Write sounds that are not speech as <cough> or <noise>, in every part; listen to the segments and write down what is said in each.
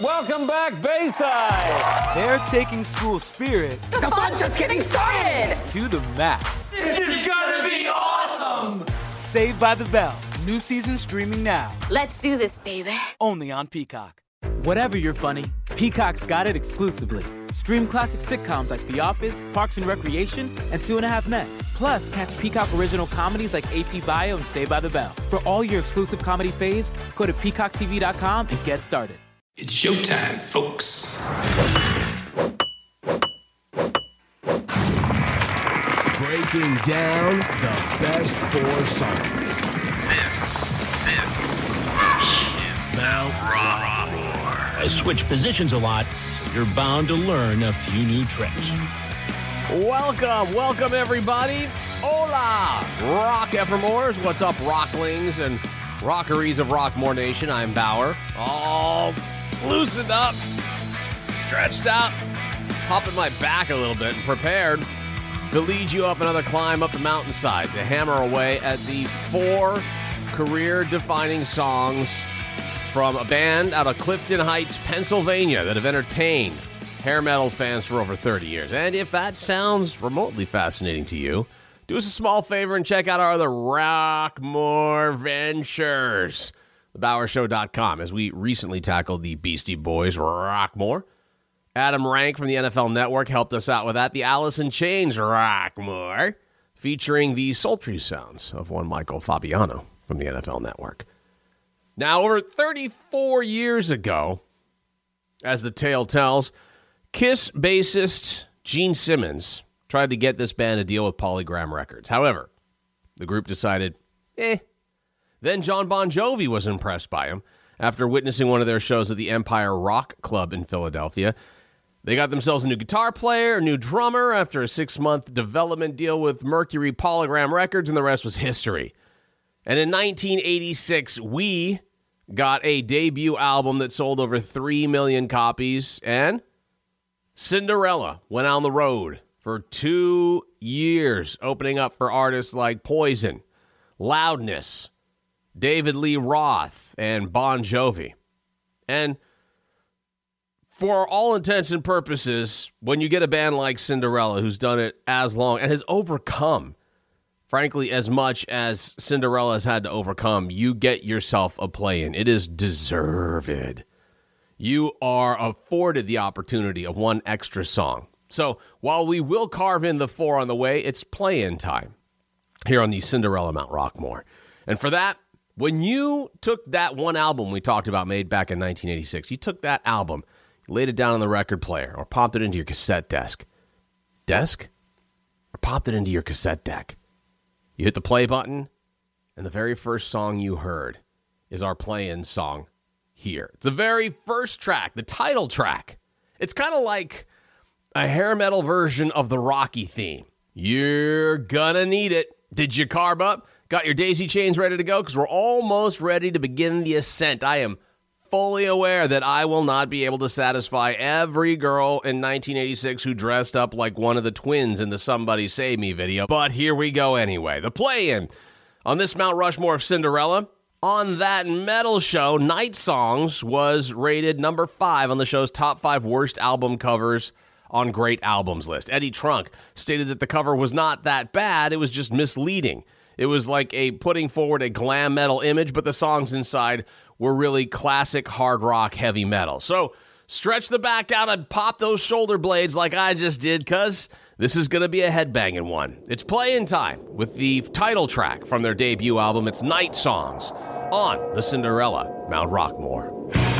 Welcome back, Bayside. They're taking school spirit The fun's just getting started. to the max. This is gonna be awesome! Saved by the Bell. New season streaming now. Let's do this, baby. Only on Peacock. Whatever you're funny, Peacock's got it exclusively. Stream classic sitcoms like The Office, Parks and Recreation, and Two and a Half Men. Plus, catch Peacock original comedies like AP Bio and Saved by the Bell. For all your exclusive comedy faves, go to peacocktv.com and get started. It's showtime, folks. Breaking down the best four songs. This, this is Mount Rushmore. I switch positions a lot, so you're bound to learn a few new tricks. Welcome, welcome everybody. Hola, Rock Evermores. What's up, Rocklings and Rockeries of Rockmore Nation? I'm Bower. All loosened up, stretched out, popping my back a little bit and prepared to lead you up another climb up the mountainside to hammer away at the four career defining songs from a band out of Clifton Heights, Pennsylvania that have entertained hair metal fans for over 30 years. And if that sounds remotely fascinating to you, do us a small favor and check out our other Rockmore ventures. TheBowerShow.com as we recently tackled the Beastie Boys Rockmore. Adam Rank from the NFL Network helped us out with that. The Alice in Chains Rockmore, featuring the sultry sounds of one Michael Fabiano from the NFL Network. Now, over 34 years ago, as the tale tells, Kiss bassist Gene Simmons tried to get this band a deal with Polygram Records. However, the group decided, eh. Then Jon Bon Jovi was impressed by him after witnessing one of their shows at the Empire Rock Club in Philadelphia. They got themselves a new guitar player, a new drummer after a six month development deal with Mercury Polygram Records, and the rest was history. And in 1986, we got a debut album that sold over 3 million copies, and Cinderella went on the road for two years, opening up for artists like Poison, Loudness, David Lee Roth, and Bon Jovi. And for all intents and purposes, when you get a band like Cinderella who's done it as long and has overcome, frankly, as much as Cinderella has had to overcome, you get yourself a play in. It is deserved. You are afforded the opportunity of one extra song. So while we will carve in the four on the way, it's play in time here on the Cinderella Mount Rockmore. And for that, when you took that one album we talked about made back in 1986, you took that album, laid it down on the record player, or popped it into your cassette desk. Desk? Or popped it into your cassette deck. You hit the play button, and the very first song you heard is our play in song here. It's the very first track, the title track. It's kind of like a hair metal version of the Rocky theme. You're gonna need it. Did you carb up? Got your daisy chains ready to go? Because we're almost ready to begin the ascent. I am fully aware that I will not be able to satisfy every girl in 1986 who dressed up like one of the twins in the Somebody Save Me video. But here we go anyway. The play in on this Mount Rushmore of Cinderella. On that metal show, Night Songs was rated number five on the show's top five worst album covers on Great Albums list. Eddie Trunk stated that the cover was not that bad, it was just misleading. It was like a putting forward a glam metal image, but the songs inside were really classic hard rock heavy metal. So stretch the back out and pop those shoulder blades like I just did, because this is going to be a headbanging one. It's playing time with the title track from their debut album. It's Night Songs on the Cinderella Mount Rockmore.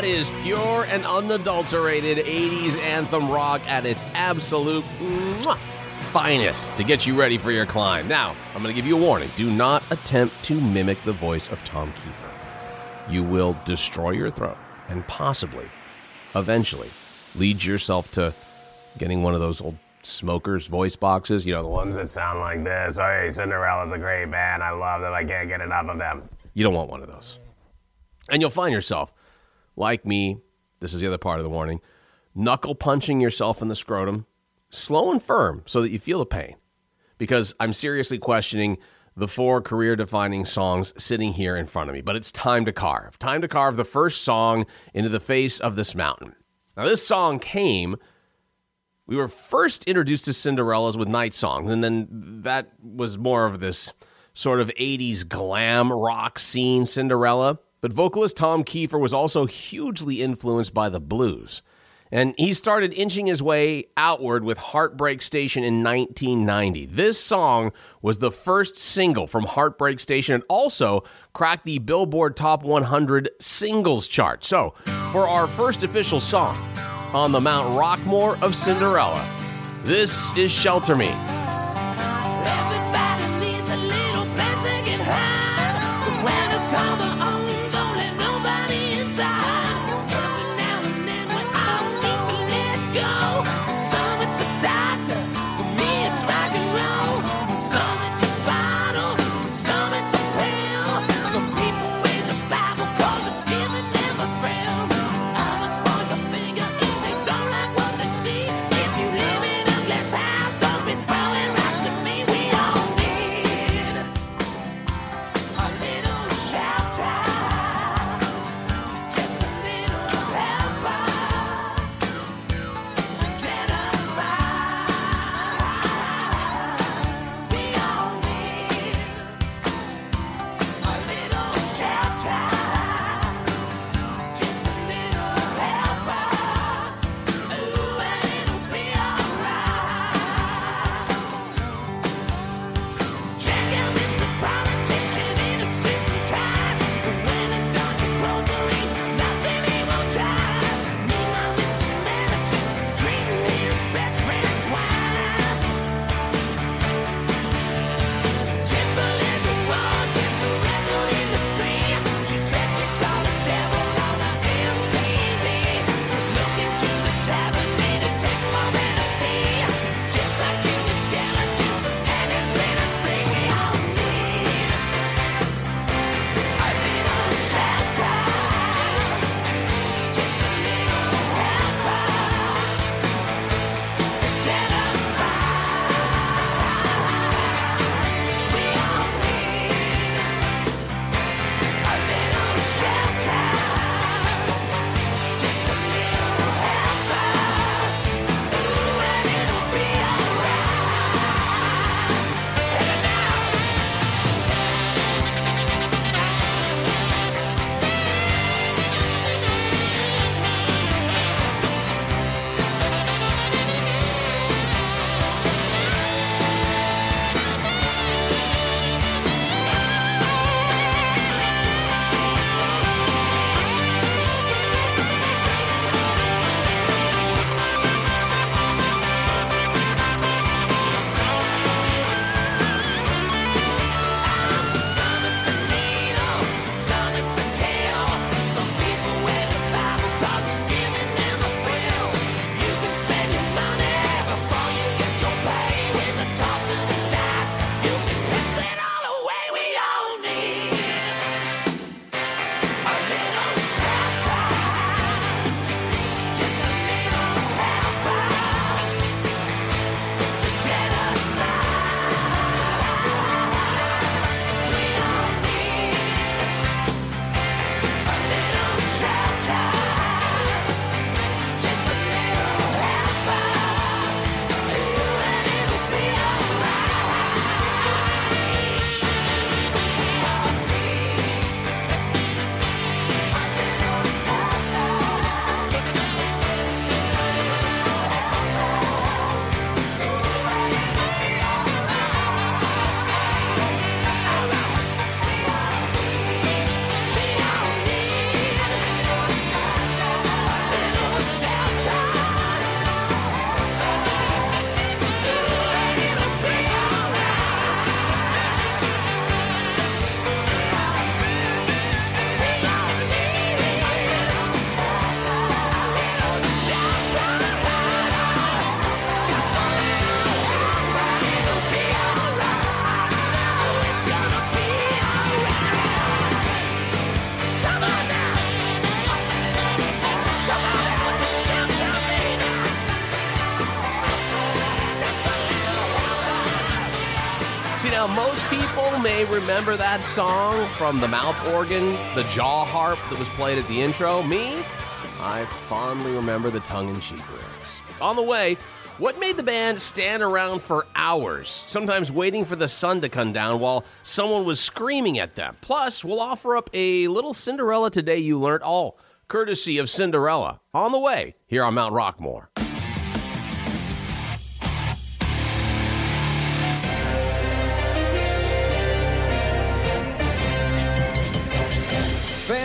That is pure and unadulterated 80s anthem rock at its absolute finest to get you ready for your climb. Now, I'm going to give you a warning. Do not attempt to mimic the voice of Tom Kiefer. You will destroy your throat and possibly, eventually, lead yourself to getting one of those old smokers voice boxes, you know, the ones that sound like this. Oh, hey, Cinderella's a great band. I love them. I can't get enough of them. You don't want one of those. And you'll find yourself, like me, this is the other part of the warning, knuckle punching yourself in the scrotum, slow and firm so that you feel the pain. Because I'm seriously questioning the four career defining songs sitting here in front of me. But it's time to carve. Time to carve the first song into the face of this mountain. Now, this song came we were first introduced to Cinderellas with night songs, and then that was more of this sort of 80s glam rock scene Cinderella. But vocalist Tom Kiefer was also hugely influenced by the blues. And he started inching his way outward with Heartbreak Station in 1990. This song was the first single from Heartbreak Station and also cracked the Billboard Top 100 singles chart. So, for our first official song, on the Mount Rockmore of Cinderella. This is Shelter Me. May remember that song from the mouth organ, the jaw harp that was played at the intro. Me, I fondly remember the tongue in cheek lyrics. On the way, what made the band stand around for hours, sometimes waiting for the sun to come down while someone was screaming at them? Plus, we'll offer up a little Cinderella Today You Learned, all courtesy of Cinderella. On the way, here on Mount Rockmore.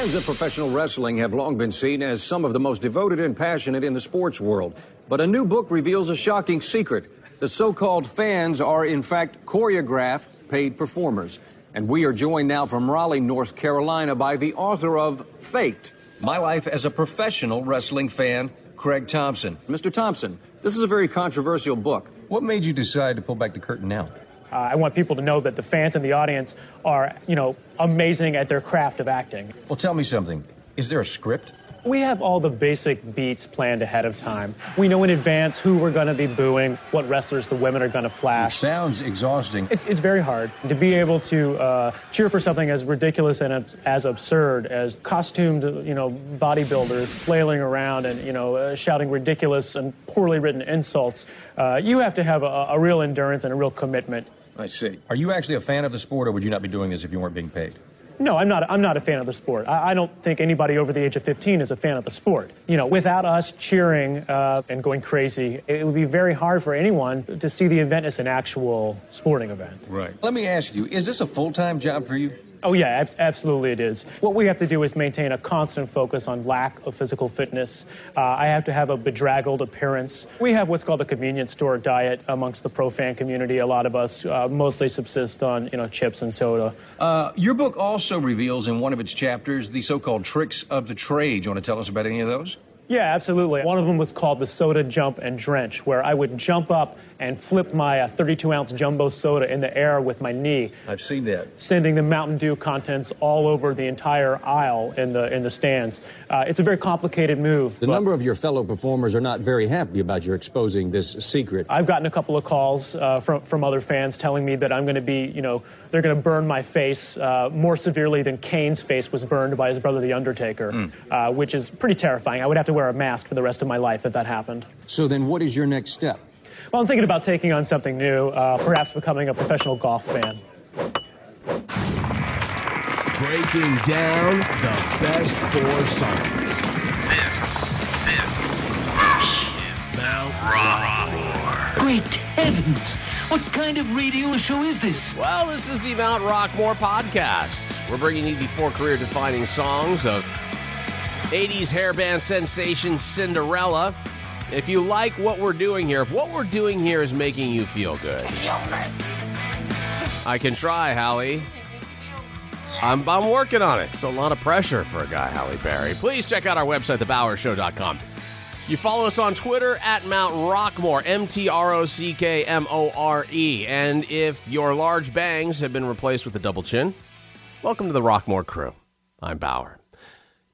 Fans of professional wrestling have long been seen as some of the most devoted and passionate in the sports world. But a new book reveals a shocking secret. The so called fans are, in fact, choreographed, paid performers. And we are joined now from Raleigh, North Carolina, by the author of Faked My Life as a Professional Wrestling Fan, Craig Thompson. Mr. Thompson, this is a very controversial book. What made you decide to pull back the curtain now? Uh, I want people to know that the fans and the audience are, you know, amazing at their craft of acting. Well, tell me something. Is there a script? We have all the basic beats planned ahead of time. We know in advance who we're going to be booing, what wrestlers the women are going to flash. Sounds exhausting. It's, it's very hard to be able to uh, cheer for something as ridiculous and as, as absurd as costumed, you know, bodybuilders flailing around and you know uh, shouting ridiculous and poorly written insults. Uh, you have to have a, a real endurance and a real commitment. I see. Are you actually a fan of the sport, or would you not be doing this if you weren't being paid? No, I'm not. I'm not a fan of the sport. I, I, don't think anybody over the age of 15 is a fan of the sport. You know, without us cheering uh, and going crazy, it would be very hard for anyone to see the event as an actual sporting event. Right. Let me ask you: Is this a full-time job for you? Oh, yeah, ab- absolutely it is. What we have to do is maintain a constant focus on lack of physical fitness. Uh, I have to have a bedraggled appearance. We have what's called a convenience store diet amongst the pro fan community. A lot of us uh, mostly subsist on, you know, chips and soda. Uh, your book also reveals in one of its chapters the so-called tricks of the trade. Do You want to tell us about any of those? Yeah, absolutely. One of them was called the soda jump and drench, where I would jump up and flip my uh, 32 ounce jumbo soda in the air with my knee. I've seen that. Sending the Mountain Dew contents all over the entire aisle in the in the stands. Uh, it's a very complicated move. The number of your fellow performers are not very happy about your exposing this secret. I've gotten a couple of calls uh, from from other fans telling me that I'm going to be, you know, they're going to burn my face uh, more severely than Kane's face was burned by his brother, The Undertaker, mm. which is pretty terrifying. I would have to wear a mask for the rest of my life if that happened. So then, what is your next step? Well, I'm thinking about taking on something new, uh, perhaps becoming a professional golf fan. Breaking down the best four songs. This, this is Mount Rockmore. Great heavens! What kind of radio show is this? Well, this is the Mount Rockmore podcast. We're bringing you the four career defining songs of 80s hairband sensation Cinderella. If you like what we're doing here, if what we're doing here is making you feel good, I can try, Halle. I'm, I'm working on it. It's a lot of pressure for a guy, Halle Berry. Please check out our website, thebowershow.com. You follow us on Twitter at Mount Rockmore, M T R O C K M O R E. And if your large bangs have been replaced with a double chin, welcome to the Rockmore crew. I'm Bower.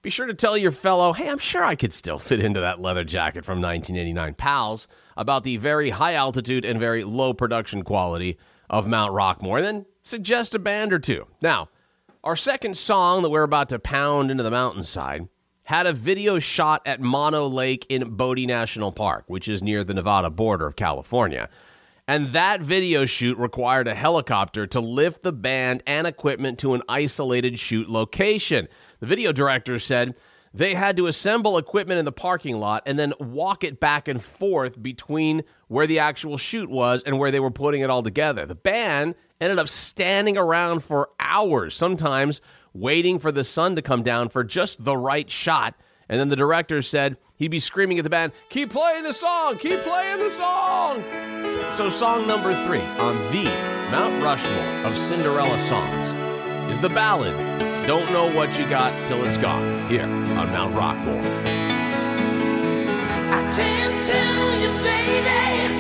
Be sure to tell your fellow, hey, I'm sure I could still fit into that leather jacket from 1989 pals about the very high altitude and very low production quality of Mount Rockmore, and then suggest a band or two. Now, our second song that we're about to pound into the mountainside had a video shot at Mono Lake in Bodie National Park, which is near the Nevada border of California. And that video shoot required a helicopter to lift the band and equipment to an isolated shoot location. The video director said they had to assemble equipment in the parking lot and then walk it back and forth between where the actual shoot was and where they were putting it all together. The band ended up standing around for hours, sometimes waiting for the sun to come down for just the right shot. And then the director said he'd be screaming at the band, Keep playing the song! Keep playing the song! So, song number three on the Mount Rushmore of Cinderella songs is the ballad don't know what you got till it's gone here on Mount Rockmore. I can't tell you, baby,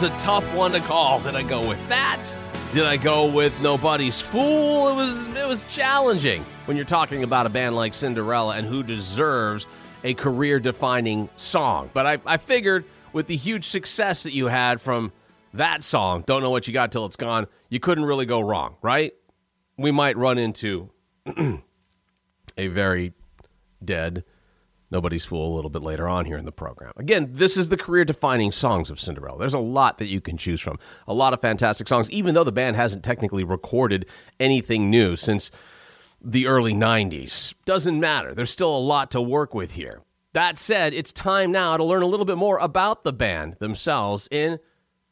was a tough one to call. Did I go with that? Did I go with Nobody's Fool? It was it was challenging when you're talking about a band like Cinderella and who deserves a career-defining song. But I, I figured with the huge success that you had from that song, Don't Know What You Got Till It's Gone, you couldn't really go wrong, right? We might run into <clears throat> a very dead Nobody's Fool a little bit later on here in the program. Again, this is the career defining songs of Cinderella. There's a lot that you can choose from, a lot of fantastic songs, even though the band hasn't technically recorded anything new since the early 90s. Doesn't matter. There's still a lot to work with here. That said, it's time now to learn a little bit more about the band themselves in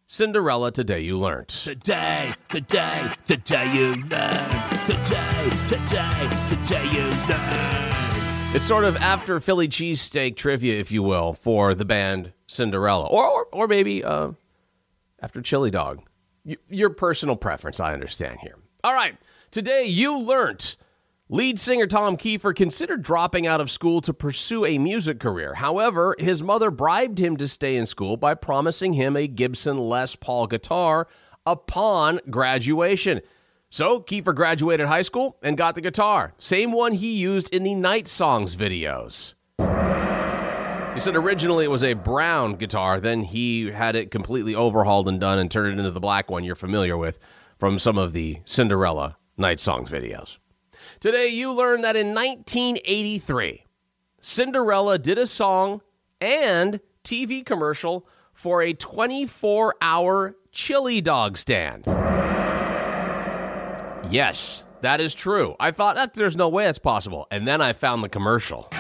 Cinderella Today You Learned. Today, today, today you learn. Today, today, today you learn. It's sort of after Philly cheesesteak trivia, if you will, for the band Cinderella, or or, or maybe uh, after Chili Dog. Y- your personal preference, I understand here. All right, today you learnt lead singer Tom Kiefer considered dropping out of school to pursue a music career. However, his mother bribed him to stay in school by promising him a Gibson Les Paul guitar upon graduation. So Kiefer graduated high school and got the guitar, same one he used in the Night Songs videos. He said originally it was a brown guitar, then he had it completely overhauled and done and turned it into the black one you're familiar with from some of the Cinderella Night Songs videos. Today you learned that in 1983, Cinderella did a song and TV commercial for a 24 hour chili dog stand. Yes, that is true. I thought that there's no way it's possible. And then I found the commercial.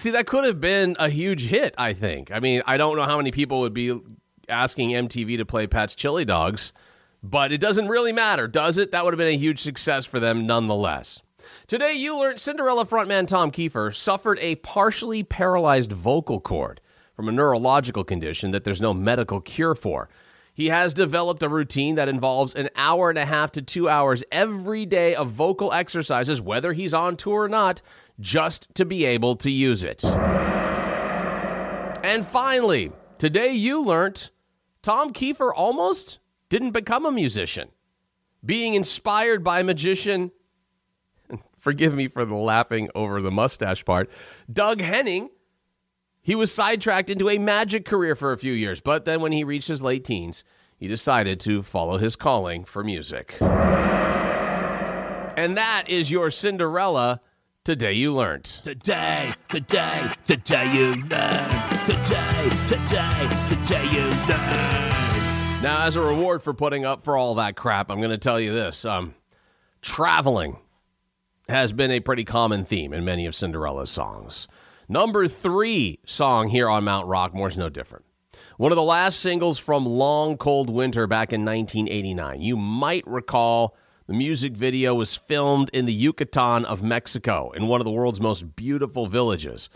See, that could have been a huge hit, I think. I mean, I don't know how many people would be asking MTV to play Pat's Chili Dogs, but it doesn't really matter, does it? That would have been a huge success for them nonetheless. Today, you learned Cinderella frontman Tom Kiefer suffered a partially paralyzed vocal cord from a neurological condition that there's no medical cure for. He has developed a routine that involves an hour and a half to two hours every day of vocal exercises, whether he's on tour or not, just to be able to use it. And finally, today you learnt Tom Kiefer almost didn't become a musician. Being inspired by magician, <laughs> forgive me for the laughing over the mustache part, Doug Henning, he was sidetracked into a magic career for a few years, but then when he reached his late teens, he decided to follow his calling for music. And that is your Cinderella Today You Learned. Today, today, today you learn. Today, today, today you learn. Now, as a reward for putting up for all that crap, I'm going to tell you this. Um, traveling has been a pretty common theme in many of Cinderella's songs. Number three song here on Mount Rockmore is no different. One of the last singles from Long Cold Winter back in 1989. You might recall the music video was filmed in the Yucatan of Mexico, in one of the world's most beautiful villages.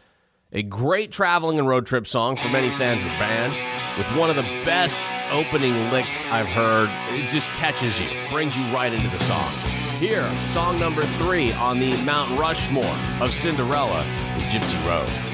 A great traveling and road trip song for many fans of the band, with one of the best opening licks I've heard. It just catches you, brings you right into the song. Here, song number three on the Mount Rushmore of Cinderella is Gypsy Road.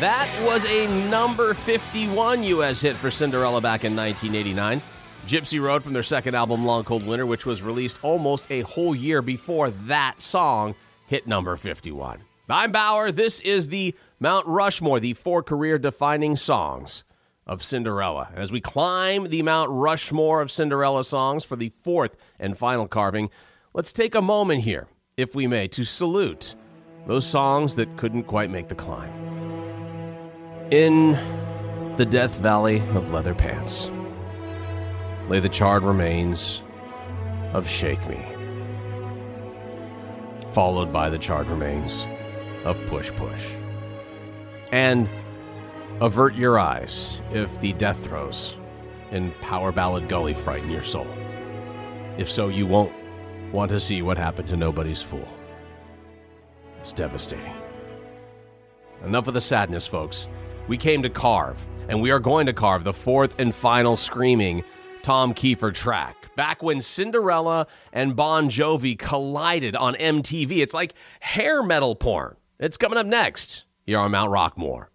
That was a number 51 U.S. hit for Cinderella back in 1989. Gypsy Road from their second album, Long Cold Winter, which was released almost a whole year before that song hit number 51. I'm Bower. This is the Mount Rushmore, the four career defining songs of Cinderella. As we climb the Mount Rushmore of Cinderella songs for the fourth and final carving, let's take a moment here, if we may, to salute those songs that couldn't quite make the climb. In the Death Valley of Leather Pants lay the charred remains of Shake Me, followed by the charred remains of Push Push. And avert your eyes if the death throes in Power Ballad Gully frighten your soul. If so, you won't want to see what happened to Nobody's Fool. It's devastating. Enough of the sadness, folks. We came to carve, and we are going to carve the fourth and final screaming Tom Kiefer track. Back when Cinderella and Bon Jovi collided on MTV. It's like hair metal porn. It's coming up next here on Mount Rockmore.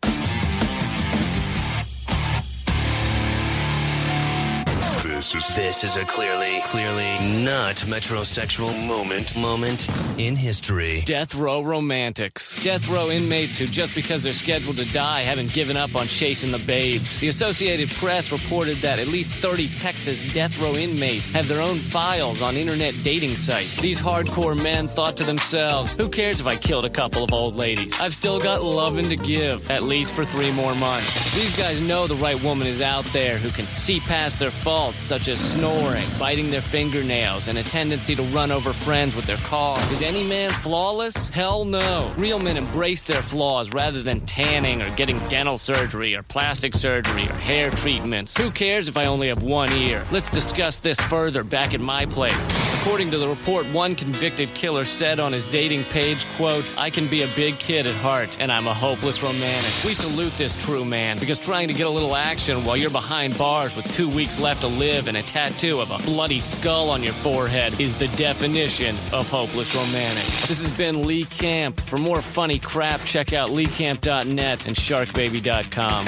This is this is a clearly, clearly not metrosexual moment, moment in history. Death Row Romantics. Death Row inmates who, just because they're scheduled to die, haven't given up on chasing the babes. The Associated Press reported that at least 30 Texas death row inmates have their own files on internet dating sites. These hardcore men thought to themselves, who cares if I killed a couple of old ladies? I've still got loving to give, at least for three more months. These guys know the right woman is out there who can see past their faults, such as snoring, biting their fingernails, and a tendency to run over friends with their car. Is any man flawless? Hell no. Real men embrace their flaws rather than tanning or getting dental surgery or plastic surgery or hair treatments. Who cares if I only have one ear? Let's discuss this further back at my place. According to the report, one convicted killer said on his dating page, quote, I can be a big kid at heart, and I'm a hopeless romantic. We salute this true man because trying to get a little action while you're behind bars with two weeks left to live and a tattoo of a bloody skull on your forehead is the definition of hopeless romantic. This has been Lee Camp. For more funny crap, check out leecamp.net and sharkbaby.com.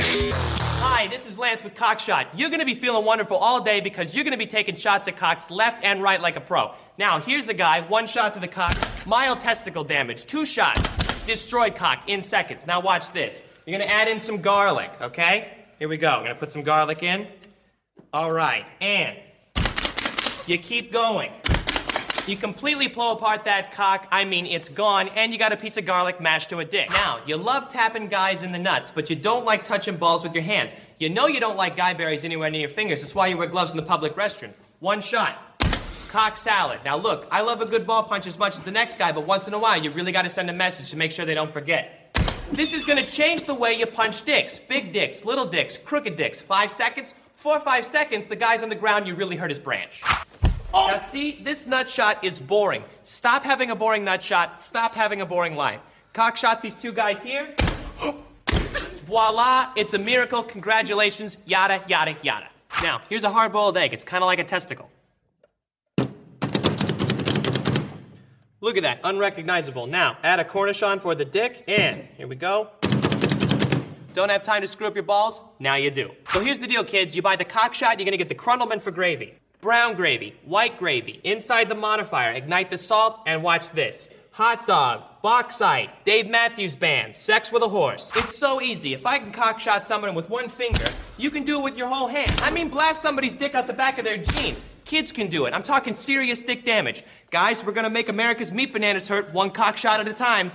Hi, this is Lance with Cockshot. You're going to be feeling wonderful all day because you're going to be taking shots at cocks left and right like a pro. Now, here's a guy, one shot to the cock, mild testicle damage, two shots, destroyed cock in seconds. Now, watch this. You're to add in some garlic, okay? Here we go. I'm to put some garlic in. All right, and you keep going. You completely blow apart that cock, I mean, it's gone, and you got a piece of garlic mashed to a dick. Now, you love tapping guys in the nuts, but you don't like touching balls with your hands. You know you don't like guy berries anywhere near your fingers, that's why you wear gloves in the public restroom. One shot. Cock salad. Now, look, I love a good ball punch as much as the next guy, but once in a while, you really gotta send a message to make sure they don't forget. This is gonna change the way you punch dicks. Big dicks, little dicks, crooked dicks. Five seconds, four or five seconds, the guy's on the ground, you really hurt his branch. Oh! Now, see, this nut shot is boring. Stop having a boring nut shot. Stop having a boring life. Cock shot these two guys here. <gasps> Voila, it's a miracle. Congratulations, yada, yada, yada. Now, here's a hard boiled egg. It's kind of like a testicle. Look at that, unrecognizable. Now, add a cornichon for the dick, and here we go. Don't have time to screw up your balls? Now you do. So here's the deal, kids. You buy the cock shot, you're gonna get the Crundleman for gravy. Brown gravy, white gravy, inside the modifier, ignite the salt, and watch this. Hot dog, bauxite, Dave Matthews Band, sex with a horse. It's so easy. If I can cock shot someone with one finger, you can do it with your whole hand. I mean, blast somebody's dick out the back of their jeans. Kids can do it. I'm talking serious dick damage. Guys, we're gonna make America's meat bananas hurt one cock shot at a time.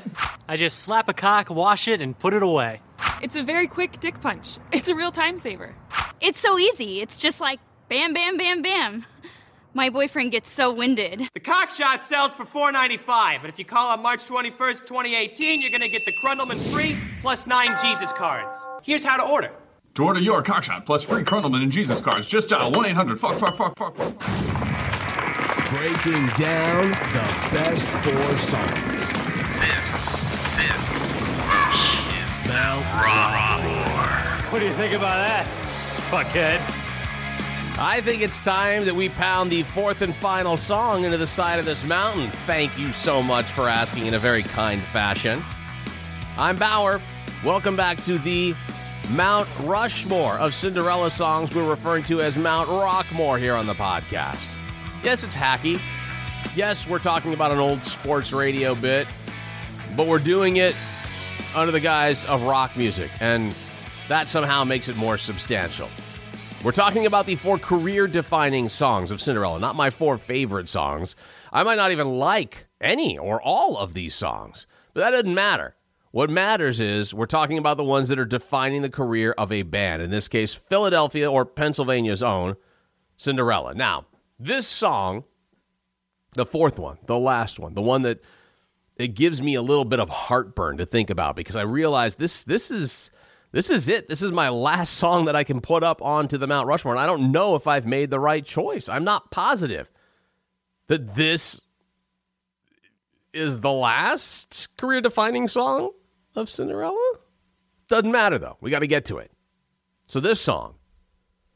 I just slap a cock, wash it, and put it away. It's a very quick dick punch. It's a real time saver. It's so easy. It's just like bam, bam, bam, bam. My boyfriend gets so winded. The cock shot sells for $4.95, but if you call on March 21st, 2018, you're gonna get the Crundleman free plus nine Jesus cards. Here's how to order. To order your cockshot plus free Crundleman and Jesus cards, just dial 1 800 fuck fuck fuck fuck fuck. Breaking down the best four songs. This, this is Mount Rushmore. What do you think about that, fuckhead? I think it's time that we pound the fourth and final song into the side of this mountain. Thank you so much for asking in a very kind fashion. I'm Bower. Welcome back to the Mount Rushmore of Cinderella songs we're referring to as Mount Rockmore here on the podcast. Yes, it's hacky. Yes, we're talking about an old sports radio bit, but we're doing it under the guise of rock music, and that somehow makes it more substantial. We're talking about the four career defining songs of Cinderella, not my four favorite songs. I might not even like any or all of these songs, but that doesn't matter. What matters is we're talking about the ones that are defining the career of a band, in this case, Philadelphia or Pennsylvania's own Cinderella. Now, this song, the fourth one, the last one, the one that it gives me a little bit of heartburn to think about because I realize this this is this is it. This is my last song that I can put up onto the Mount Rushmore. And I don't know if I've made the right choice. I'm not positive that this is the last career defining song of Cinderella. Doesn't matter though. We got to get to it. So this song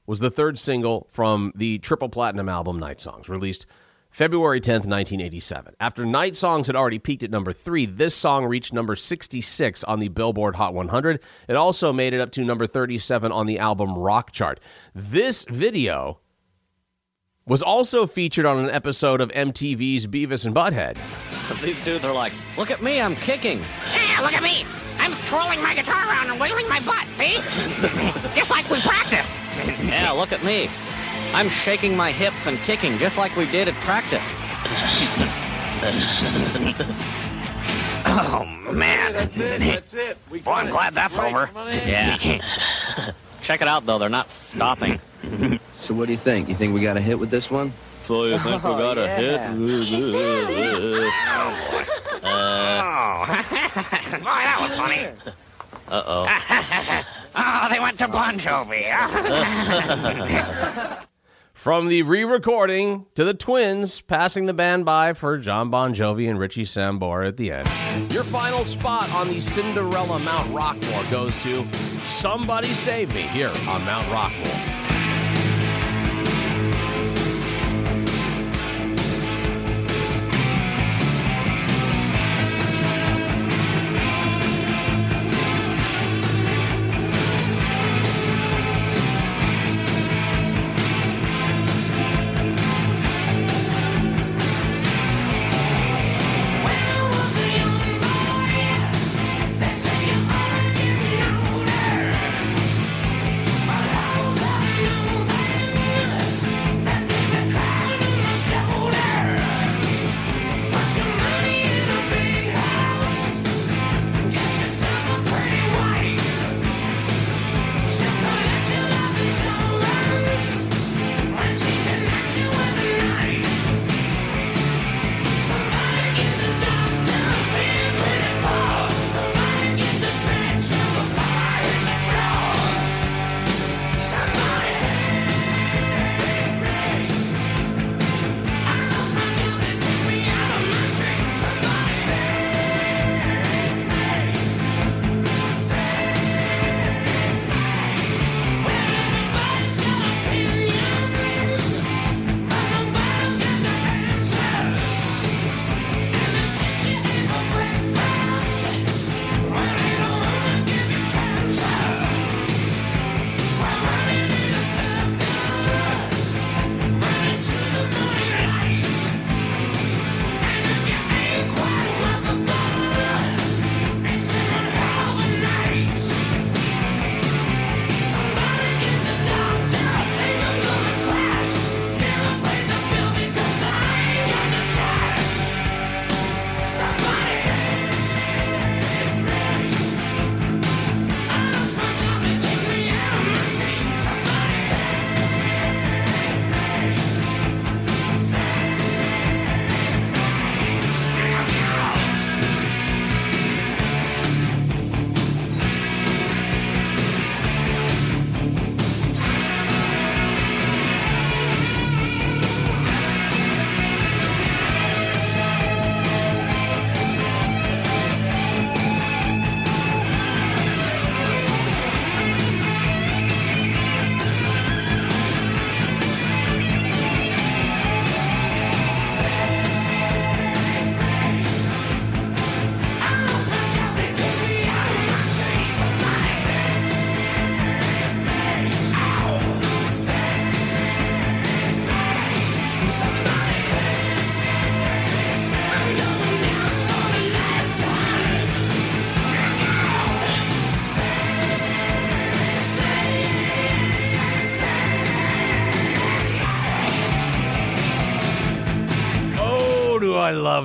was the third single from the triple platinum album Night Songs, released February 10th, 1987. After Night Songs had already peaked at number three, this song reached number 66 on the Billboard Hot 100. It also made it up to number 37 on the album Rock Chart. This video was also featured on an episode of MTV's Beavis and Butthead. These dudes are like, look at me, I'm kicking. Yeah, look at me. I'm twirling my guitar around and wiggling my butt, see? <laughs> Just like we practiced. Yeah, look at me. I'm shaking my hips and kicking just like we did at practice. oh, man. That's it. That's it. We Boy, I'm glad that's over. come on in. Yeah. <laughs> Check it out, though. They're not stopping. So what do you think? You think we got a hit with this one? So you think we oh, got a hit? Oh, boy, uh, <laughs> that was funny. Uh-oh. <laughs> oh, they went to Bon Jovi. From the re recording to the twins passing the band by for Jon Bon Jovi and Richie Sambora at the end. Your final spot on the Cinderella Mount Rockmore goes to Somebody Save Me here on Mount Rockmore.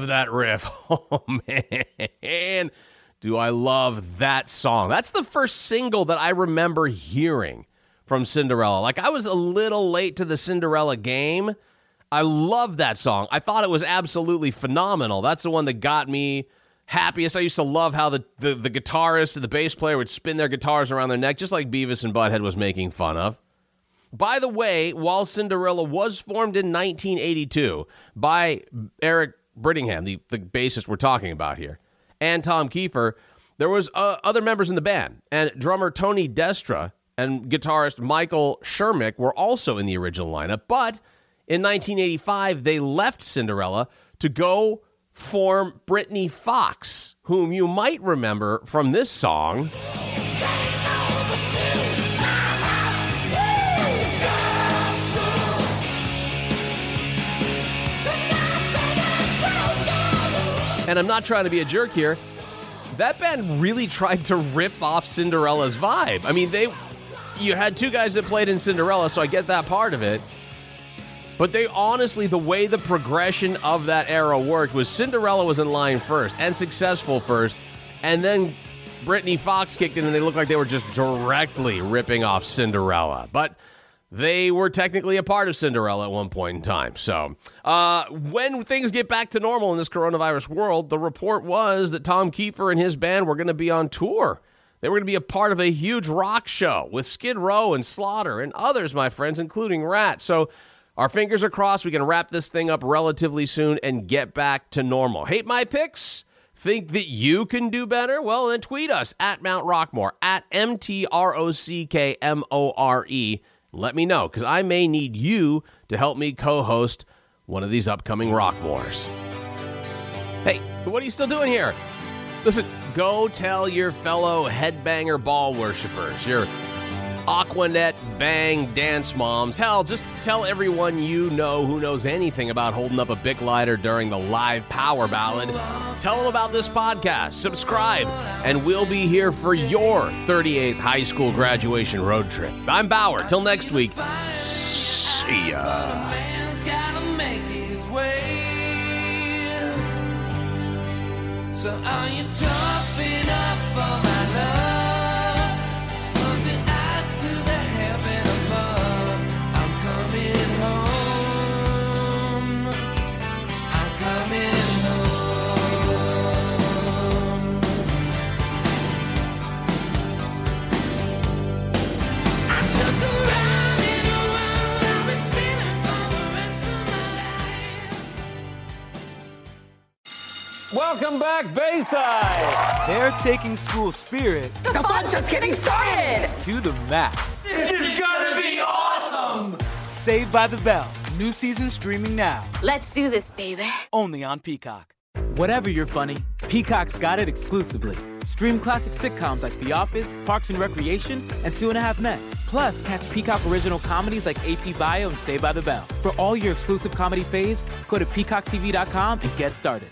That riff. <laughs> Oh, man. Do I love that song? That's the first single that I remember hearing from Cinderella. Like, I was a little late to the Cinderella game. I love that song. I thought it was absolutely phenomenal. That's the one that got me happiest. I used to love how the, the, the guitarist and the bass player would spin their guitars around their neck, just like Beavis and Butthead was making fun of. By the way, while Cinderella was formed in 1982 by Eric Brittingham, the, the bassist we're talking about here, and Tom Kiefer, there was uh, other members in the band, and drummer Tony Destra and guitarist Michael Schermick were also in the original lineup. But in 1985, they left Cinderella to go form Britny Fox, whom you might remember from this song. <laughs> And I'm not trying to be a jerk here. That band really tried to rip off Cinderella's vibe. I mean, they you had two guys that played in Cinderella, so I get that part of it. But they honestly, the way the progression of that era worked was Cinderella was in line first and successful first, and then Britny Fox kicked in and they looked like they were just directly ripping off Cinderella. But they were technically a part of Cinderella at one point in time. So, uh, when things get back to normal in this coronavirus world, the report was that Tom Kiefer and his band were going to be on tour. They were going to be a part of a huge rock show with Skid Row and Slaughter and others, my friends, including Ratt. So, our fingers are crossed. We can wrap this thing up relatively soon and get back to normal. Hate my picks? Think that you can do better? Well, then tweet us at Mount Rockmore, at M T R O C K M O R E. Let me know, because I may need you to help me co host one of these upcoming Rockmores. Hey, what are you still doing here? Listen, go tell your fellow headbanger ball worshippers, your Aquanet bang dance moms. Hell, just tell everyone you know who knows anything about holding up a Bic lighter during the live power ballad. Tell them about this podcast, subscribe, and we'll be here for your 38th high school graduation road trip. I'm Bower. Till next week, see ya. So are you tough enough for my love? Welcome back, Bayside. They're taking school spirit The fun's just getting started. to the max. This is gonna be awesome! Saved by the Bell. New season streaming now. Let's do this, baby. Only on Peacock. Whatever you're funny, Peacock's got it exclusively. Stream classic sitcoms like The Office, Parks and Recreation, and Two and a Half Men. Plus, catch Peacock original comedies like AP Bio and Saved by the Bell. For all your exclusive comedy faves, go to peacocktv.com and get started.